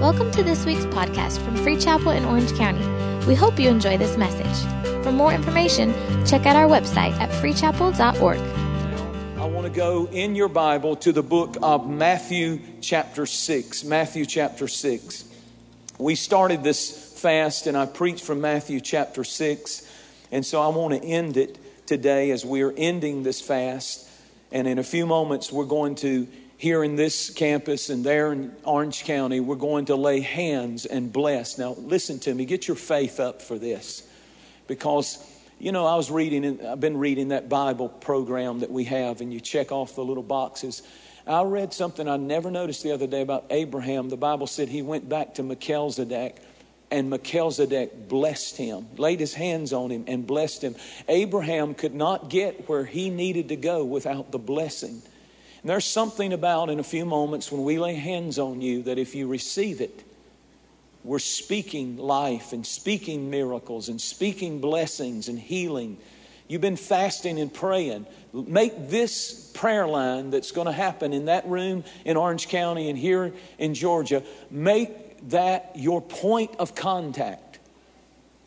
Welcome to this week's podcast from Free Chapel in Orange County. We hope you enjoy this message. For more information, check out our website at freechapel.org. I want to go in your Bible to the book of Matthew, chapter 6. Matthew, chapter 6. We started this fast, and I preached from Matthew, chapter 6. And so I want to end it today as we're ending this fast. And in a few moments, we're going to here in this campus and there in Orange County, we're going to lay hands and bless. Now, listen to me, get your faith up for this. Because, you know, I was reading, I've been reading that Bible program that we have, and you check off the little boxes. I read something I never noticed the other day about Abraham. The Bible said he went back to Melchizedek and Melchizedek blessed him, laid his hands on him, and blessed him. Abraham could not get where he needed to go without the blessing. And there's something about in a few moments when we lay hands on you that if you receive it, we're speaking life and speaking miracles and speaking blessings and healing. You've been fasting and praying. Make this prayer line that's going to happen in that room in Orange County and here in Georgia, make that your point of contact.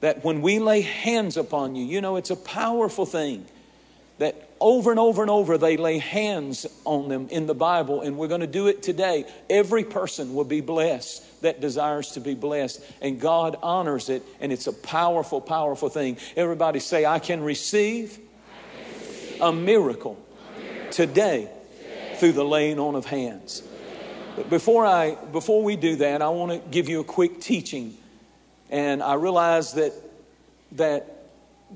That when we lay hands upon you, you know, it's a powerful thing that over and over and over they lay hands on them in the Bible, and we're going to do it today. Every person will be blessed that desires to be blessed, and God honors it, and it's a powerful, powerful thing. Everybody say, I can receive, a miracle, today, through the laying on of hands. But before I before we do that, I want to give you a quick teaching. And I realize that that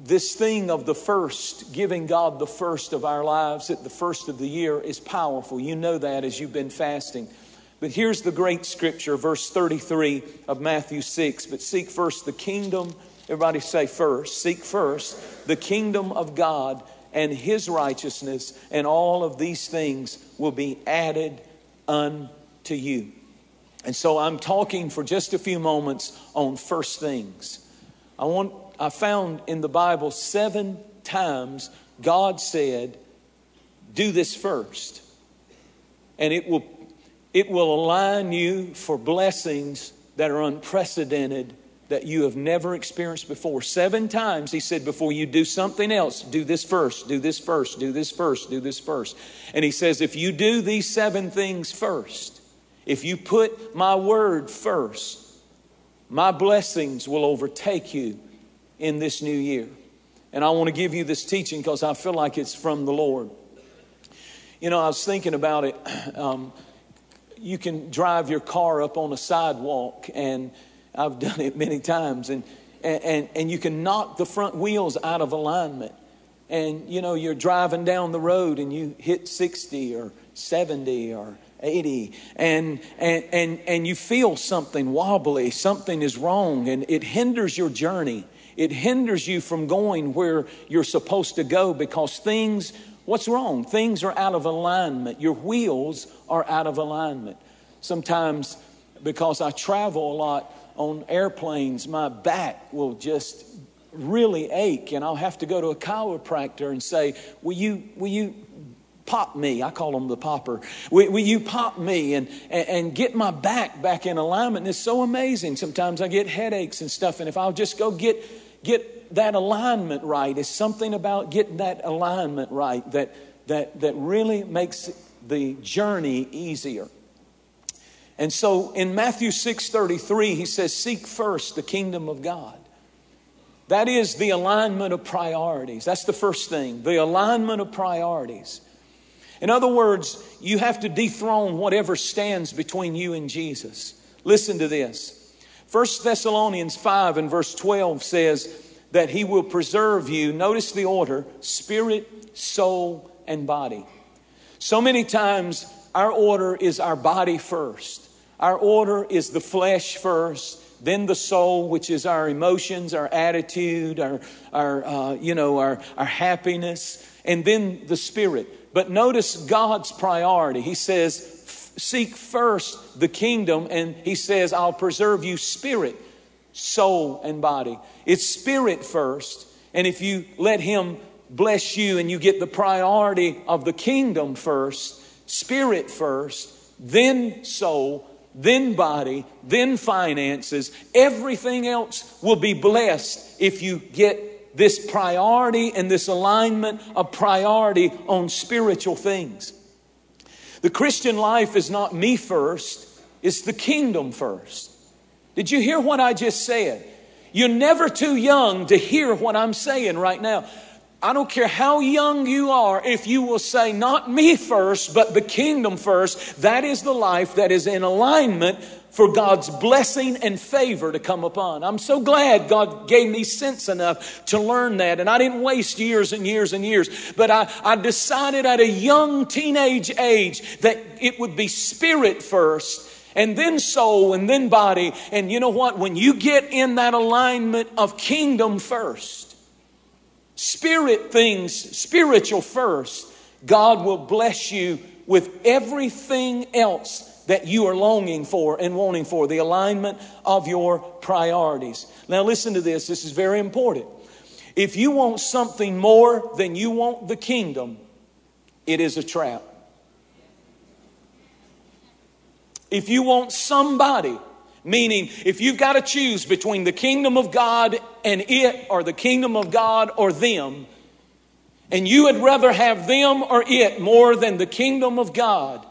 this thing of the first, giving God the first of our lives at the first of the year, is powerful. You know that as you've been fasting. But here's the great scripture, verse 33 of Matthew 6. But seek first the kingdom, everybody say first, seek first the kingdom of God and his righteousness, and all of these things will be added unto you. And so I'm talking for just a few moments on first things. I want I found in the Bible seven times God said, Do this first. And it will, it will align you for blessings that are unprecedented that you have never experienced before. Seven times he said, Before you do something else, do this first, do this first, do this first, do this first. And he says, If you do these seven things first, if you put my word first, my blessings will overtake you in this new year. And I want to give you this teaching because I feel like it's from the Lord. You know, I was thinking about it. Um, you can drive your car up on a sidewalk, and I've done it many times, and, and, and you can knock the front wheels out of alignment. And, you know, you're driving down the road and you hit 60 or 70 or 80 and, and, and, and you feel something wobbly, something is wrong, and it hinders your journey. It hinders you from going where you're supposed to go because things, what's wrong? Things are out of alignment. Your wheels are out of alignment. Sometimes, because I travel a lot on airplanes, my back will just really ache and I'll have to go to a chiropractor and say, Will you, will you pop me. I call them the popper. Will, will you pop me and, and, and, get my back back in alignment? And it's so amazing. Sometimes I get headaches and stuff. And if I'll just go get get that alignment right. It's something about getting that alignment right that, that, that really makes the journey easier. And so in Matthew 6:33 he says seek first the kingdom of God. That is the alignment of priorities. That's the first thing, the alignment of priorities. In other words, you have to dethrone whatever stands between you and Jesus. Listen to this. 1 Thessalonians 5 and verse 12 says that he will preserve you. Notice the order spirit, soul, and body. So many times, our order is our body first, our order is the flesh first. Then the soul, which is our emotions, our attitude, our, our uh, you know, our, our happiness, and then the spirit. But notice God's priority. He says, seek first the kingdom, and he says, I'll preserve you spirit, soul, and body. It's spirit first, and if you let him bless you and you get the priority of the kingdom first, spirit first, then soul, then body, then finances. Everything else will be blessed if you get this priority and this alignment of priority on spiritual things. The Christian life is not me first, it's the kingdom first. Did you hear what I just said? You're never too young to hear what I'm saying right now. I don't care how young you are, if you will say, not me first, but the kingdom first, that is the life that is in alignment for God's blessing and favor to come upon. I'm so glad God gave me sense enough to learn that. And I didn't waste years and years and years, but I, I decided at a young teenage age that it would be spirit first and then soul and then body. And you know what? When you get in that alignment of kingdom first, spirit things, spiritual first, God will bless you with everything else that you are longing for and wanting for, the alignment of your priorities. Now, listen to this, this is very important. If you want something more than you want the kingdom, it is a trap. If you want somebody Meaning, if you've got to choose between the kingdom of God and it, or the kingdom of God or them, and you would rather have them or it more than the kingdom of God,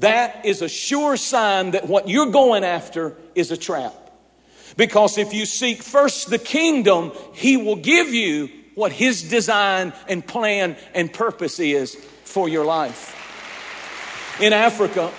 that is a sure sign that what you're going after is a trap. Because if you seek first the kingdom, He will give you what His design and plan and purpose is for your life. In Africa,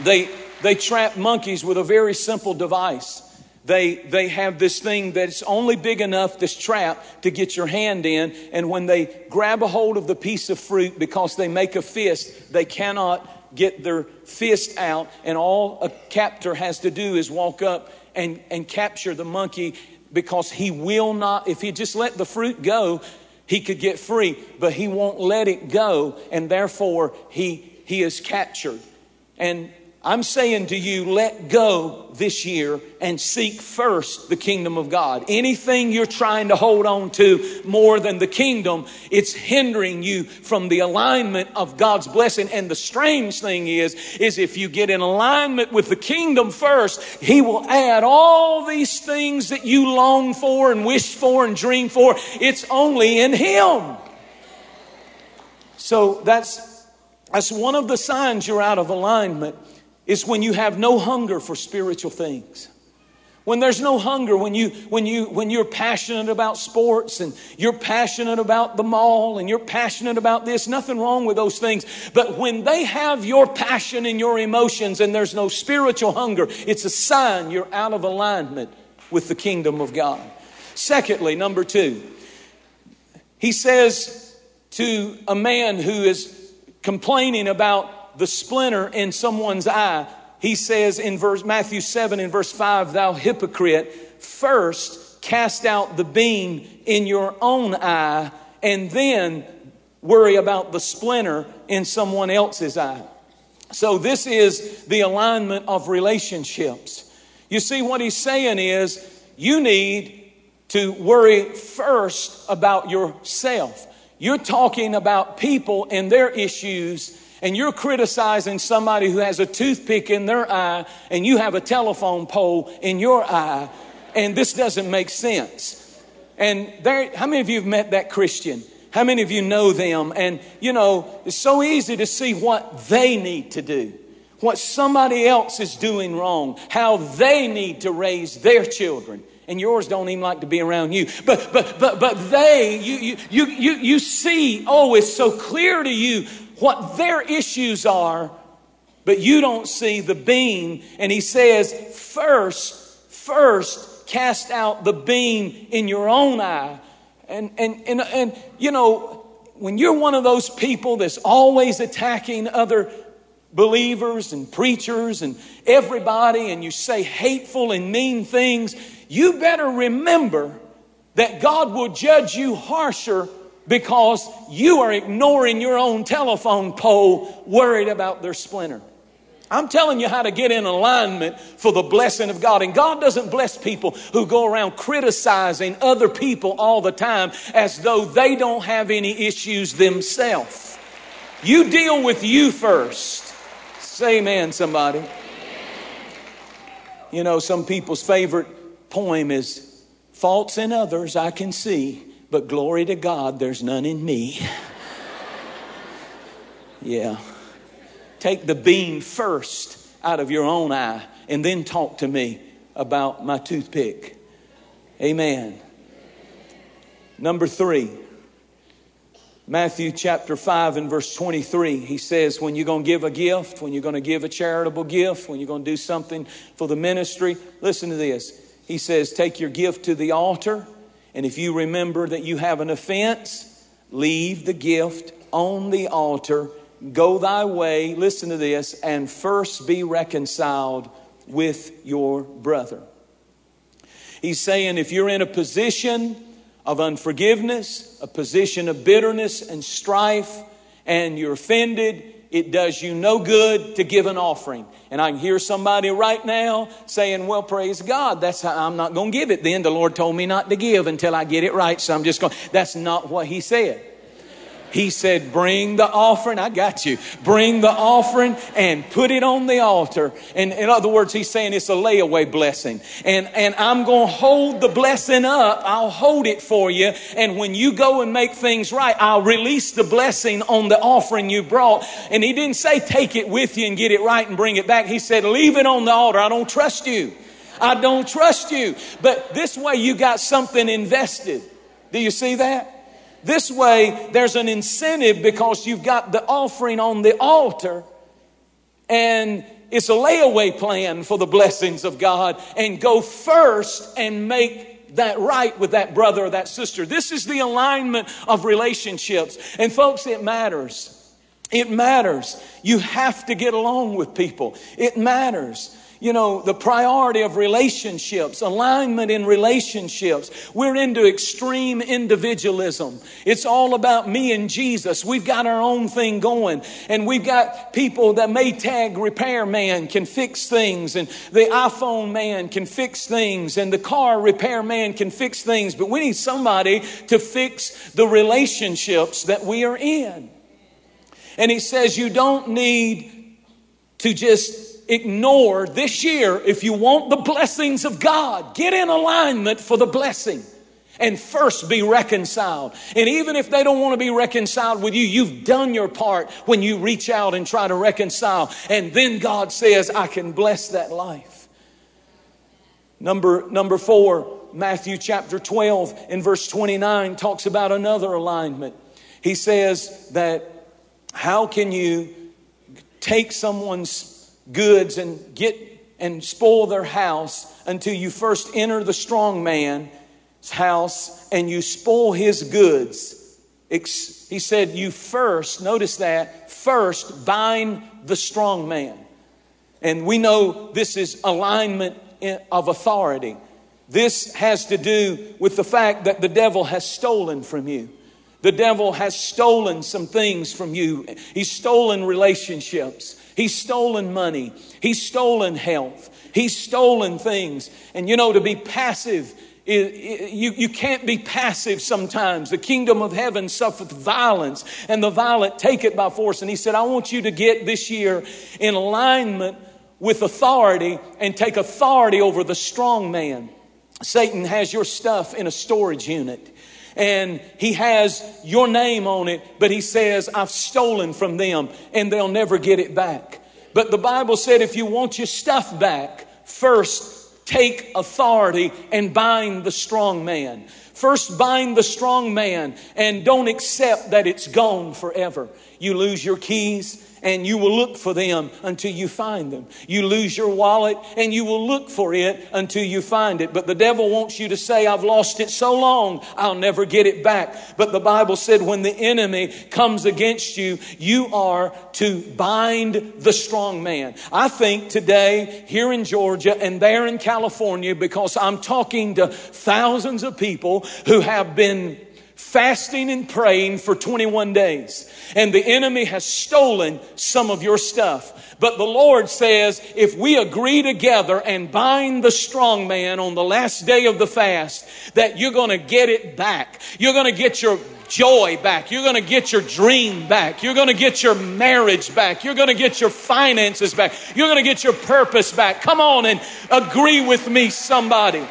they they trap monkeys with a very simple device. They, they have this thing that's only big enough, this trap, to get your hand in. And when they grab a hold of the piece of fruit, because they make a fist, they cannot get their fist out. And all a captor has to do is walk up and, and capture the monkey because he will not, if he just let the fruit go, he could get free, but he won't let it go. And therefore, he, he is captured. And I'm saying to you, let go this year and seek first the kingdom of God. Anything you're trying to hold on to more than the kingdom, it's hindering you from the alignment of God's blessing. And the strange thing is, is if you get in alignment with the kingdom first, He will add all these things that you long for and wish for and dream for. It's only in Him. So that's, that's one of the signs you're out of alignment is when you have no hunger for spiritual things. When there's no hunger, when you when you when you're passionate about sports and you're passionate about the mall and you're passionate about this, nothing wrong with those things. But when they have your passion and your emotions and there's no spiritual hunger, it's a sign you're out of alignment with the kingdom of God. Secondly, number two, he says to a man who is complaining about the splinter in someone's eye, he says in verse Matthew 7 in verse 5, thou hypocrite, first cast out the beam in your own eye and then worry about the splinter in someone else's eye. So this is the alignment of relationships. You see, what he's saying is you need to worry first about yourself. You're talking about people and their issues and you're criticizing somebody who has a toothpick in their eye and you have a telephone pole in your eye, and this doesn't make sense. And there, how many of you have met that Christian? How many of you know them? And you know, it's so easy to see what they need to do, what somebody else is doing wrong, how they need to raise their children and yours don't even like to be around you. But but but but they, you you you you, you see, oh, it's so clear to you what their issues are, but you don't see the beam. And he says, first, first, cast out the beam in your own eye. And, and, and, and, you know, when you're one of those people that's always attacking other believers and preachers and everybody, and you say hateful and mean things, you better remember that God will judge you harsher because you are ignoring your own telephone pole, worried about their splinter. I'm telling you how to get in alignment for the blessing of God. And God doesn't bless people who go around criticizing other people all the time as though they don't have any issues themselves. You deal with you first. Say amen, somebody. You know, some people's favorite poem is Faults in others I can see, but glory to God, there's none in me. yeah. Take the beam first out of your own eye and then talk to me about my toothpick. Amen. Number three, Matthew chapter 5 and verse 23, he says, When you're going to give a gift, when you're going to give a charitable gift, when you're going to do something for the ministry, listen to this. He says, Take your gift to the altar, and if you remember that you have an offense, leave the gift on the altar, go thy way, listen to this, and first be reconciled with your brother. He's saying, if you're in a position of unforgiveness, a position of bitterness and strife, and you're offended, it does you no good to give an offering. And I can hear somebody right now saying, Well, praise God, that's how I'm not going to give it then. The Lord told me not to give until I get it right, so I'm just going. That's not what He said. He said, Bring the offering. I got you. Bring the offering and put it on the altar. And in other words, he's saying it's a layaway blessing. And, and I'm going to hold the blessing up. I'll hold it for you. And when you go and make things right, I'll release the blessing on the offering you brought. And he didn't say take it with you and get it right and bring it back. He said, Leave it on the altar. I don't trust you. I don't trust you. But this way you got something invested. Do you see that? This way, there's an incentive because you've got the offering on the altar and it's a layaway plan for the blessings of God and go first and make that right with that brother or that sister. This is the alignment of relationships. And folks, it matters. It matters. You have to get along with people. It matters you know, the priority of relationships, alignment in relationships. We're into extreme individualism. It's all about me and Jesus. We've got our own thing going. And we've got people that Maytag repair man can fix things, and the iPhone man can fix things, and the car repair man can fix things. But we need somebody to fix the relationships that we are in. And he says, You don't need to just ignore this year, if you want the blessings of God, get in alignment for the blessing and first be reconciled. And even if they don't want to be reconciled with you, you've done your part when you reach out and try to reconcile. And then God says, I can bless that life. Number, number four, Matthew chapter 12 and verse 29 talks about another alignment. He says that how can you take someone's goods and get and spoil their house until you first enter the strong man's house and you spoil his goods. He said, You first, notice that, first bind the strong man. And we know this is alignment of authority. This has to do with the fact that the devil has stolen from you. The devil has stolen some things from you. He's stolen relationships. He's stolen money. He's stolen health. He's stolen things. And you know, to be passive, you, you can't be passive sometimes. The kingdom of heaven suffereth violence, and the violent take it by force. And he said, I want you to get this year in alignment with authority and take authority over the strong man. Satan has your stuff in a storage unit and he has your name on it, but he says, I've stolen from them and they'll never get it back. But the Bible said if you want your stuff back, first take authority and bind the strong man. First bind the strong man and don't accept that it's gone forever. You lose your keys, and you will look for them until you find them. You lose your wallet and you will look for it until you find it. But the devil wants you to say, I've lost it so long, I'll never get it back. But the Bible said when the enemy comes against you, you are to bind the strong man. I think today here in Georgia and there in California, because I'm talking to thousands of people who have been fasting and praying for 21 days. And the enemy has stolen some of your stuff. But the Lord says, if we agree together and bind the strong man on the last day of the fast, that you're going to get it back. You're going to get your joy back. You're going to get your dream back. You're going to get your marriage back. You're going to get your finances back. You're going to get your purpose back. Come on and agree with me, somebody.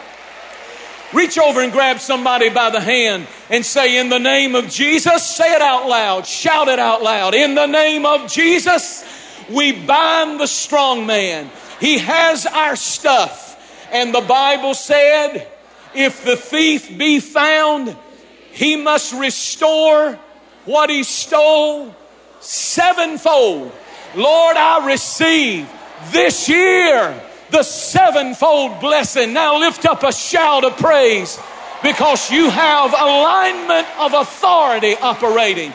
Reach over and grab somebody by the hand and say, In the name of Jesus, say it out loud, shout it out loud. In the name of Jesus, we bind the strong man. He has our stuff. And the Bible said, If the thief be found, he must restore what he stole sevenfold. Lord, I receive this year the sevenfold blessing. Now lift up a shout of praise because you have alignment of authority operating.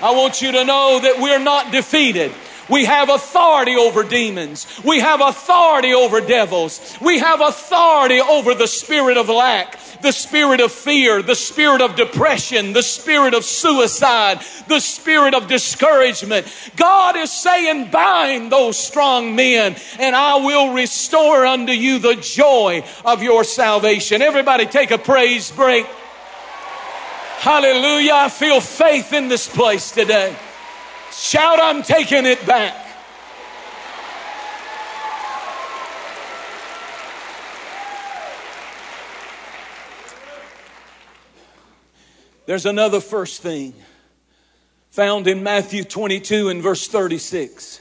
I want you to know that we're not defeated. We have authority over demons. We have authority over devils. We have authority over the spirit of lack, the spirit of fear, the spirit of depression, the spirit of suicide, the spirit of discouragement. God is saying, bind those strong men and I will restore unto you the joy of your salvation. Everybody take a praise break. Hallelujah. I feel faith in this place today. Shout, I'm taking it back. There's another first thing found in Matthew 22 and verse 36.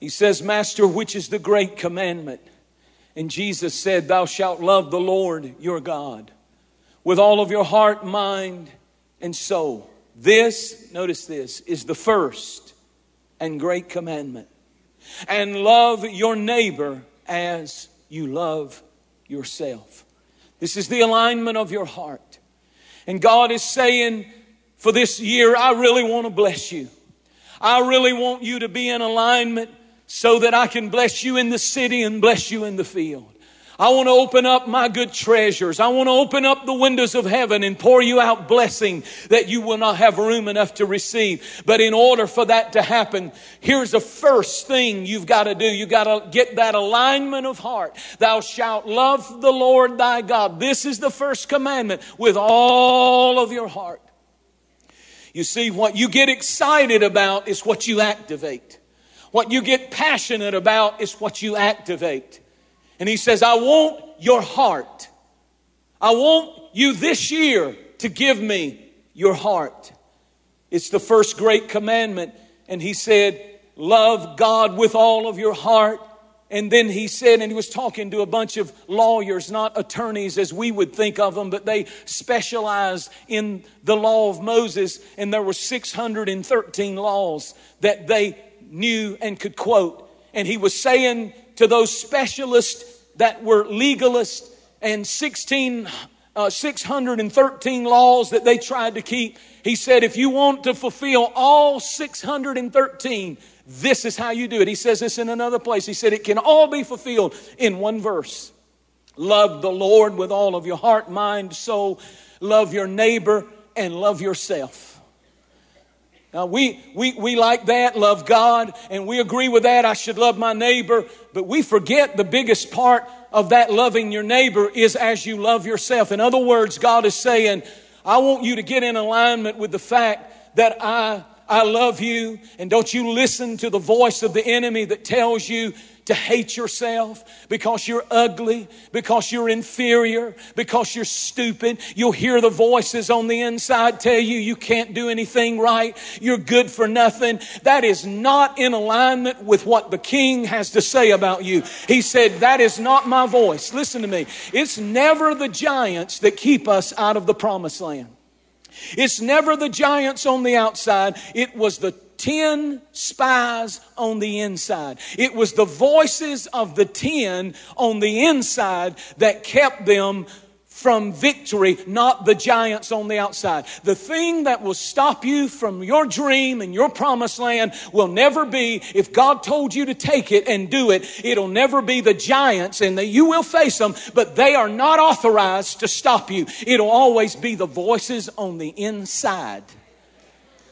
He says, Master, which is the great commandment? And Jesus said, Thou shalt love the Lord your God with all of your heart, mind, and soul. This, notice this, is the first and great commandment. And love your neighbor as you love yourself. This is the alignment of your heart. And God is saying, for this year, I really want to bless you. I really want you to be in alignment so that I can bless you in the city and bless you in the field. I want to open up my good treasures. I want to open up the windows of heaven and pour you out blessing that you will not have room enough to receive. But in order for that to happen, here's the first thing you've got to do. You've got to get that alignment of heart. Thou shalt love the Lord thy God. This is the first commandment with all of your heart. You see, what you get excited about is what you activate. What you get passionate about is what you activate. And he says, I want your heart. I want you this year to give me your heart. It's the first great commandment. And he said, Love God with all of your heart. And then he said, and he was talking to a bunch of lawyers, not attorneys as we would think of them, but they specialized in the law of Moses. And there were 613 laws that they knew and could quote. And he was saying to those specialists that were legalists and 16, uh, 613 laws that they tried to keep. He said, if you want to fulfill all 613, this is how you do it. He says this in another place. He said, it can all be fulfilled in one verse. Love the Lord with all of your heart, mind, soul. Love your neighbor and love yourself. Now, we, we, we like that, love God, and we agree with that. I should love my neighbor, but we forget the biggest part of that loving your neighbor is as you love yourself. In other words, God is saying, I want you to get in alignment with the fact that I, I love you, and don't you listen to the voice of the enemy that tells you to hate yourself because you're ugly, because you're inferior, because you're stupid. You'll hear the voices on the inside tell you you can't do anything right. You're good for nothing. That is not in alignment with what the king has to say about you. He said, that is not my voice. Listen to me. It's never the giants that keep us out of the promised land. It's never the giants on the outside. It was the 10 spies on the inside. It was the voices of the 10 on the inside that kept them from victory, not the giants on the outside. The thing that will stop you from your dream and your promised land will never be, if God told you to take it and do it, it'll never be the giants and that you will face them, but they are not authorized to stop you. It'll always be the voices on the inside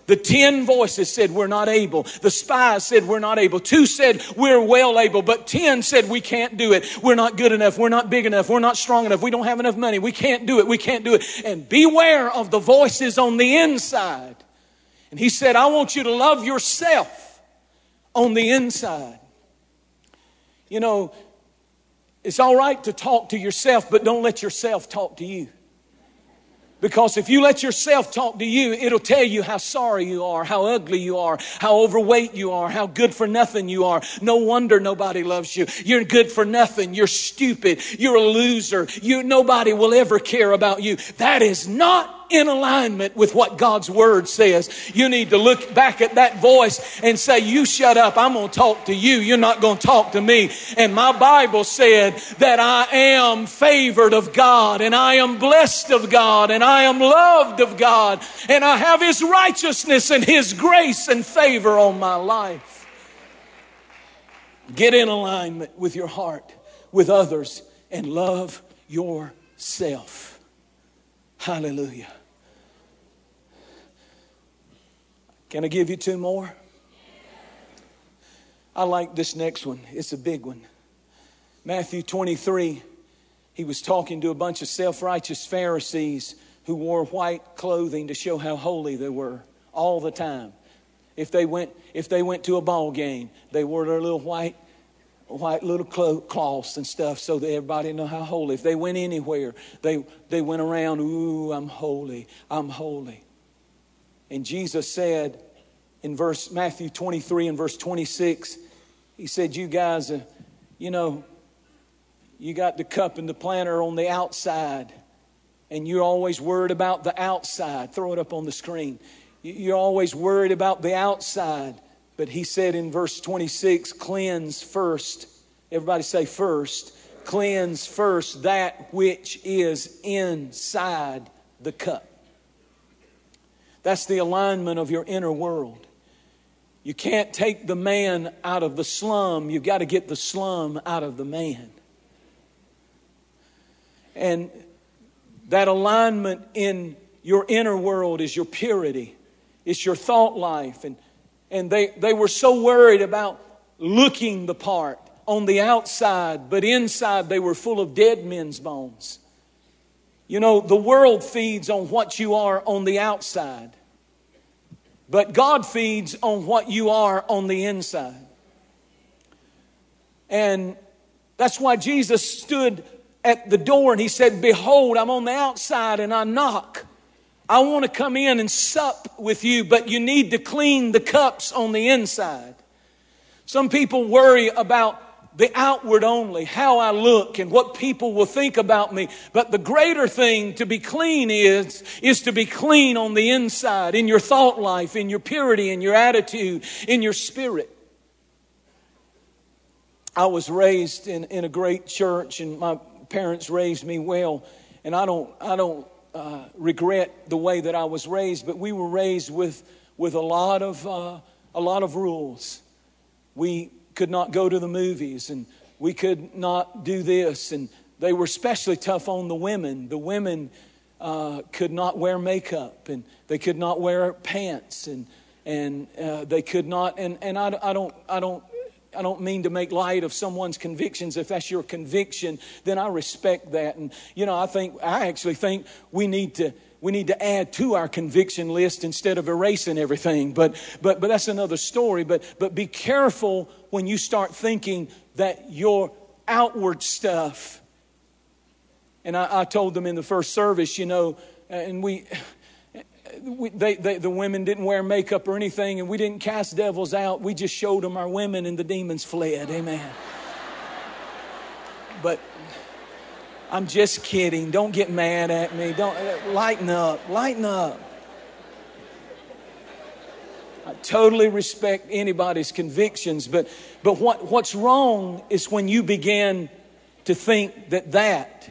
The ten voices said, We're not able. The spies said, We're not able. Two said, We're well able. But ten said, We can't do it. We're not good enough. We're not big enough. We're not strong enough. We don't have enough money. We can't do it. We can't do it. And beware of the voices on the inside. And he said, I want you to love yourself on the inside. You know, it's all right to talk to yourself, but don't let yourself talk to you. Because if you let yourself talk to you, it'll tell you how sorry you are, how ugly you are, how overweight you are, how good for nothing you are. No wonder nobody loves you. You're good for nothing. You're stupid. You're a loser. You, nobody will ever care about you. That is not in alignment with what God's word says. You need to look back at that voice and say, You shut up. I'm going to talk to you. You're not going to talk to me. And my Bible said that I am favored of God and I am blessed of God and I am loved of God and I have His righteousness and His grace and favor on my life. Get in alignment with your heart, with others, and love yourself. Hallelujah. Can I give you two more? I like this next one. It's a big one. Matthew 23, he was talking to a bunch of self righteous Pharisees who wore white clothing to show how holy they were all the time. If they went, if they went to a ball game, they wore their little white white little cloths and stuff so that everybody know how holy. If they went anywhere, they, they went around, ooh, I'm holy, I'm holy. And Jesus said in verse Matthew 23 and verse 26, he said, You guys, uh, you know, you got the cup and the planter on the outside, and you're always worried about the outside. Throw it up on the screen. You're always worried about the outside. But he said in verse 26, cleanse first. Everybody say first. Cleanse first that which is inside the cup. That's the alignment of your inner world. You can't take the man out of the slum, you've got to get the slum out of the man. And that alignment in your inner world is your purity, it's your thought life. And, and they, they were so worried about looking the part on the outside, but inside they were full of dead men's bones. You know, the world feeds on what you are on the outside, but God feeds on what you are on the inside. And that's why Jesus stood at the door and he said, Behold, I'm on the outside and I knock. I want to come in and sup with you, but you need to clean the cups on the inside. Some people worry about the outward only, how I look and what people will think about me. But the greater thing to be clean is, is to be clean on the inside, in your thought life, in your purity, in your attitude, in your spirit. I was raised in, in a great church and my parents raised me well. And I don't, I don't uh, regret the way that I was raised, but we were raised with, with a, lot of, uh, a lot of rules. We could not go to the movies and we could not do this. And they were especially tough on the women. The women uh, could not wear makeup and they could not wear pants and, and uh, they could not. And, and I, I, don't, I, don't, I don't mean to make light of someone's convictions. If that's your conviction, then I respect that. And, you know, I think, I actually think we need to we need to add to our conviction list instead of erasing everything. But, but, but that's another story. But, but be careful when you start thinking that your outward stuff, and I, I told them in the first service, you know, and we, we, they, they, the women didn't wear makeup or anything, and we didn't cast devils out. We just showed them our women, and the demons fled. Amen. but I'm just kidding. Don't get mad at me. Don't lighten up. Lighten up. I totally respect anybody's convictions, but, but what, what's wrong is when you begin to think that that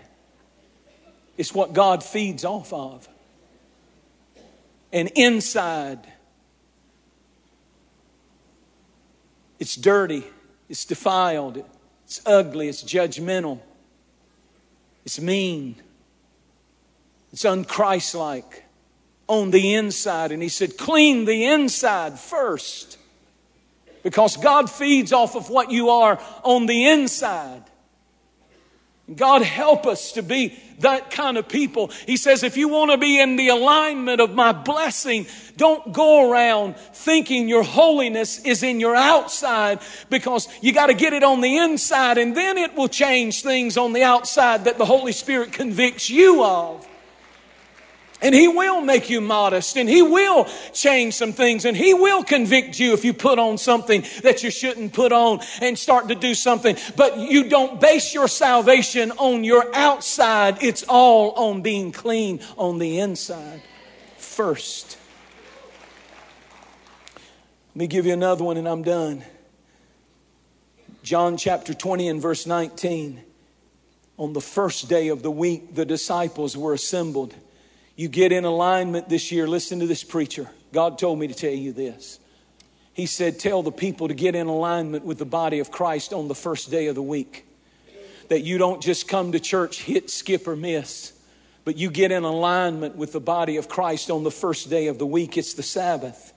is what God feeds off of. And inside, it's dirty, it's defiled, it's ugly, it's judgmental. It's mean. It's unchristlike on the inside. And he said, clean the inside first. Because God feeds off of what you are on the inside. God help us to be that kind of people. He says, if you want to be in the alignment of my blessing, don't go around thinking your holiness is in your outside because you got to get it on the inside and then it will change things on the outside that the Holy Spirit convicts you of. And He will make you modest and He will change some things and He will convict you if you put on something that you shouldn't put on and start to do something. But you don't base your salvation on your outside. It's all on being clean on the inside first. Let me give you another one and I'm done. John chapter 20 and verse 19. On the first day of the week, the disciples were assembled you get in alignment this year. Listen to this preacher. God told me to tell you this. He said, Tell the people to get in alignment with the body of Christ on the first day of the week. That you don't just come to church, hit, skip, or miss, but you get in alignment with the body of Christ on the first day of the week. It's the Sabbath.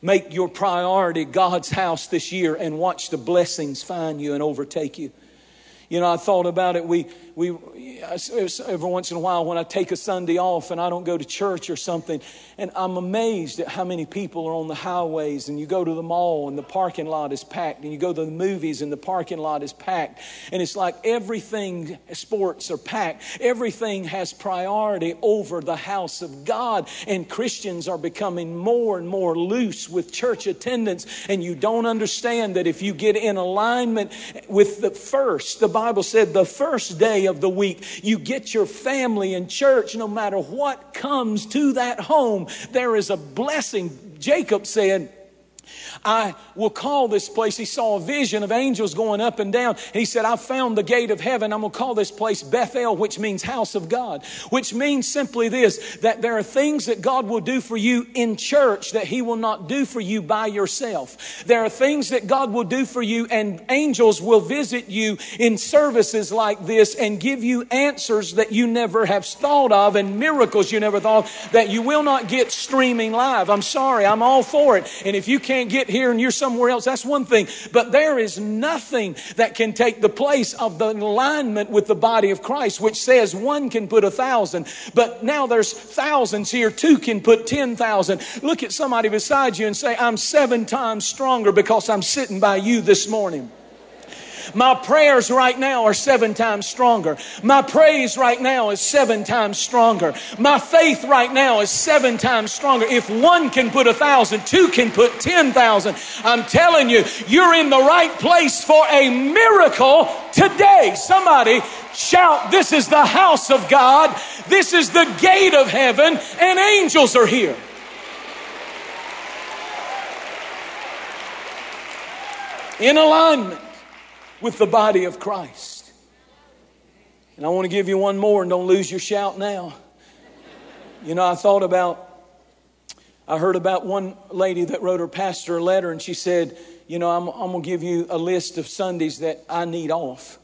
Make your priority God's house this year and watch the blessings find you and overtake you. You know, I thought about it. We, we, every once in a while when I take a Sunday off and I don't go to church or something, and I'm amazed at how many people are on the highways. And you go to the mall and the parking lot is packed, and you go to the movies and the parking lot is packed. And it's like everything, sports are packed. Everything has priority over the house of God. And Christians are becoming more and more loose with church attendance. And you don't understand that if you get in alignment with the first, the Bible said the first day of the week, you get your family in church no matter what comes to that home there is a blessing. Jacob said, I will call this place. He saw a vision of angels going up and down. He said, I found the gate of heaven. I'm going to call this place Bethel, which means house of God, which means simply this that there are things that God will do for you in church that He will not do for you by yourself. There are things that God will do for you, and angels will visit you in services like this and give you answers that you never have thought of and miracles you never thought that you will not get streaming live. I'm sorry, I'm all for it. And if you can't get here and you're somewhere else, that's one thing. But there is nothing that can take the place of the alignment with the body of Christ, which says one can put a thousand, but now there's thousands here. Two can put 10,000. Look at somebody beside you and say, I'm seven times stronger because I'm sitting by you this morning. My prayers right now are seven times stronger. My praise right now is seven times stronger. My faith right now is seven times stronger. If one can put a thousand, two can put ten thousand. I'm telling you, you're in the right place for a miracle today. Somebody shout, This is the house of God. This is the gate of heaven, and angels are here. In alignment with the body of Christ. And I want to give you one more and don't lose your shout now. You know, I thought about, I heard about one lady that wrote her pastor a letter and she said, You know, I'm, I'm going to give you a list of Sundays that I need off.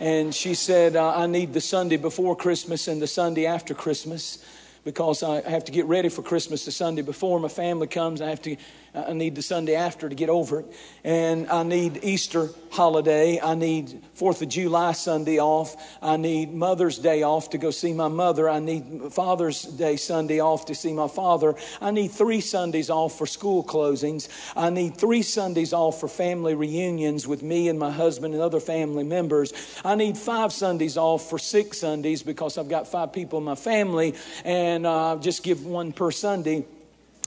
And she said, uh, I need the Sunday before Christmas and the Sunday after Christmas because I have to get ready for Christmas the Sunday before my family comes. I have to I need the Sunday after to get over it. And I need Easter holiday. I need Fourth of July Sunday off. I need Mother's Day off to go see my mother. I need Father's Day Sunday off to see my father. I need three Sundays off for school closings. I need three Sundays off for family reunions with me and my husband and other family members. I need five Sundays off for six Sundays because I've got five people in my family and uh, just give one per Sunday.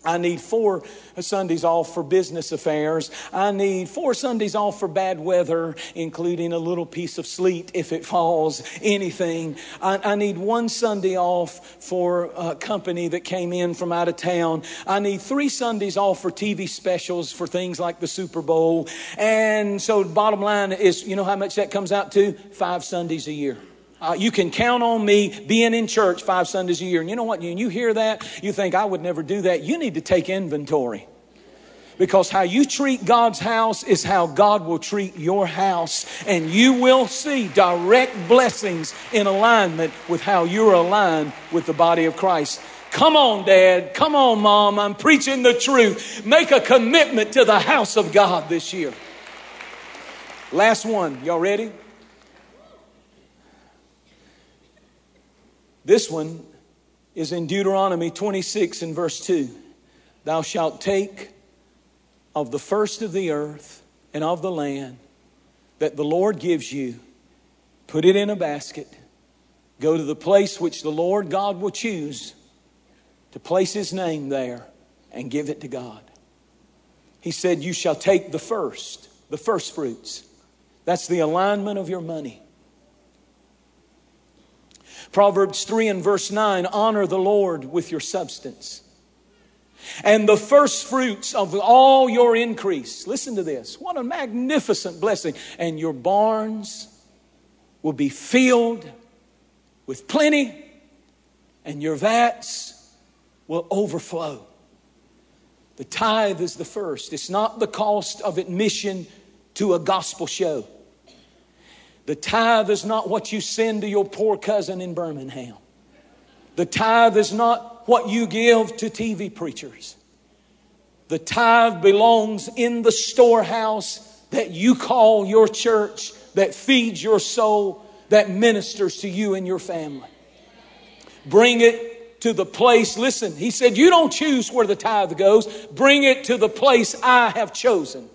I need four Sundays off for business affairs. I need four Sundays off for bad weather, including a little piece of sleet if it falls, anything. I, I need one Sunday off for a company that came in from out of town. I need three Sundays off for TV specials for things like the Super Bowl. And so, bottom line is, you know how much that comes out to? Five Sundays a year. Uh, you can count on me being in church five Sundays a year. And you know what? When you hear that, you think, I would never do that. You need to take inventory. Because how you treat God's house is how God will treat your house. And you will see direct blessings in alignment with how you're aligned with the body of Christ. Come on, Dad. Come on, Mom. I'm preaching the truth. Make a commitment to the house of God this year. Last one. Y'all ready? This one is in Deuteronomy 26 and verse 2. Thou shalt take of the first of the earth and of the land that the Lord gives you, put it in a basket, go to the place which the Lord God will choose to place his name there, and give it to God. He said, You shall take the first, the first fruits. That's the alignment of your money. Proverbs 3 and verse 9 honor the Lord with your substance. And the first fruits of all your increase. Listen to this. What a magnificent blessing. And your barns will be filled with plenty, and your vats will overflow. The tithe is the first. It's not the cost of admission to a gospel show. The tithe is not what you send to your poor cousin in Birmingham. The tithe is not what you give to TV preachers. The tithe belongs in the storehouse that you call your church, that feeds your soul, that ministers to you and your family. Bring it to the place. Listen, he said, You don't choose where the tithe goes, bring it to the place I have chosen.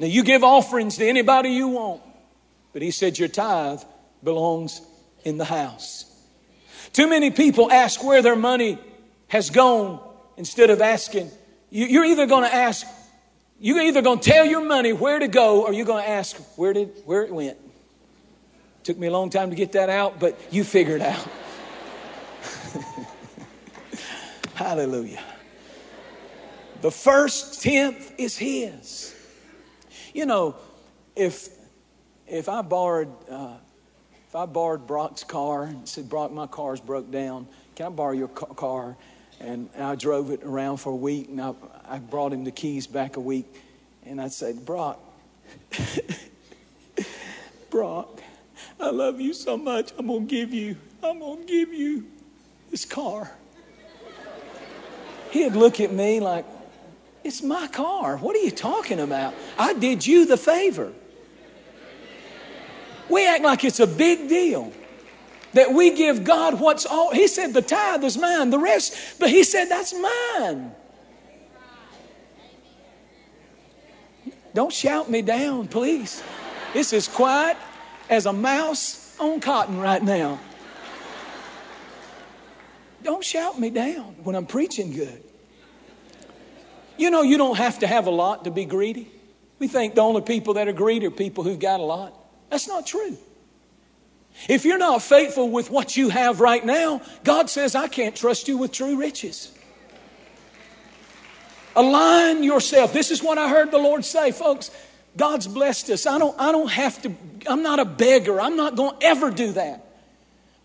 Now, you give offerings to anybody you want, but he said your tithe belongs in the house. Too many people ask where their money has gone instead of asking. You're either going to ask, you're either going to tell your money where to go, or you're going to ask where did where it went. Took me a long time to get that out, but you figure it out. Hallelujah. The first tenth is his. You know, if if I borrowed uh, if I borrowed Brock's car and said, Brock, my car's broke down. Can I borrow your car? And I drove it around for a week, and I, I brought him the keys back a week. And I said, Brock, Brock, I love you so much. I'm gonna give you, I'm gonna give you this car. He'd look at me like, it's my car. What are you talking about? I did you the favor. We act like it's a big deal that we give God what's all. He said, The tithe is mine, the rest, but He said, That's mine. Don't shout me down, please. It's as quiet as a mouse on cotton right now. Don't shout me down when I'm preaching good. You know, you don't have to have a lot to be greedy. We think the only people that are greedy are people who've got a lot. That's not true. If you're not faithful with what you have right now, God says, I can't trust you with true riches. Align yourself. This is what I heard the Lord say, folks. God's blessed us. I don't, I don't have to, I'm not a beggar. I'm not going to ever do that.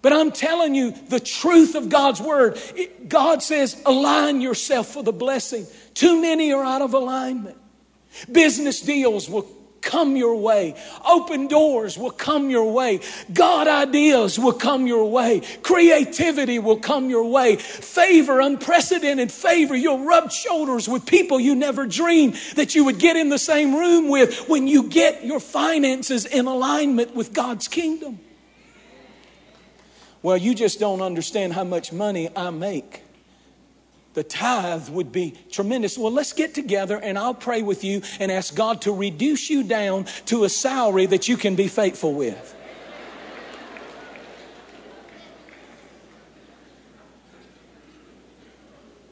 But I'm telling you the truth of God's word. It, God says, align yourself for the blessing. Too many are out of alignment. Business deals will come your way. Open doors will come your way. God ideas will come your way. Creativity will come your way. Favor, unprecedented favor. You'll rub shoulders with people you never dreamed that you would get in the same room with when you get your finances in alignment with God's kingdom. Well, you just don't understand how much money I make. The tithe would be tremendous. Well, let's get together and I'll pray with you and ask God to reduce you down to a salary that you can be faithful with.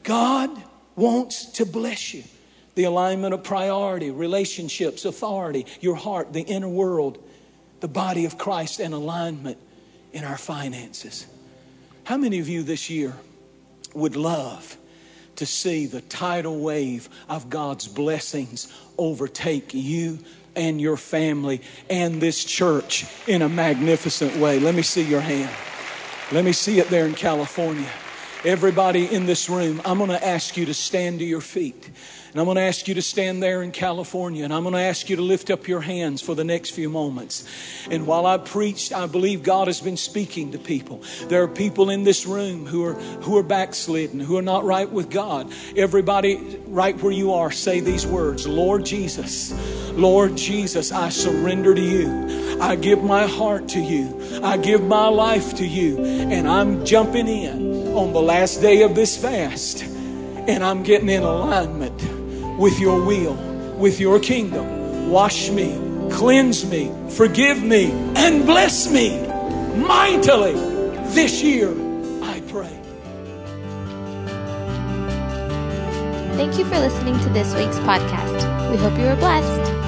God wants to bless you. The alignment of priority, relationships, authority, your heart, the inner world, the body of Christ, and alignment in our finances. How many of you this year would love to see the tidal wave of God's blessings overtake you and your family and this church in a magnificent way? Let me see your hand. Let me see it there in California. Everybody in this room, I'm going to ask you to stand to your feet. And I'm going to ask you to stand there in California and I'm going to ask you to lift up your hands for the next few moments. And while I preached, I believe God has been speaking to people. There are people in this room who are, who are backslidden, who are not right with God. Everybody, right where you are, say these words Lord Jesus, Lord Jesus, I surrender to you. I give my heart to you. I give my life to you. And I'm jumping in on the last day of this fast. And I'm getting in alignment with your will, with your kingdom. Wash me, cleanse me, forgive me, and bless me mightily this year, I pray. Thank you for listening to this week's podcast. We hope you were blessed.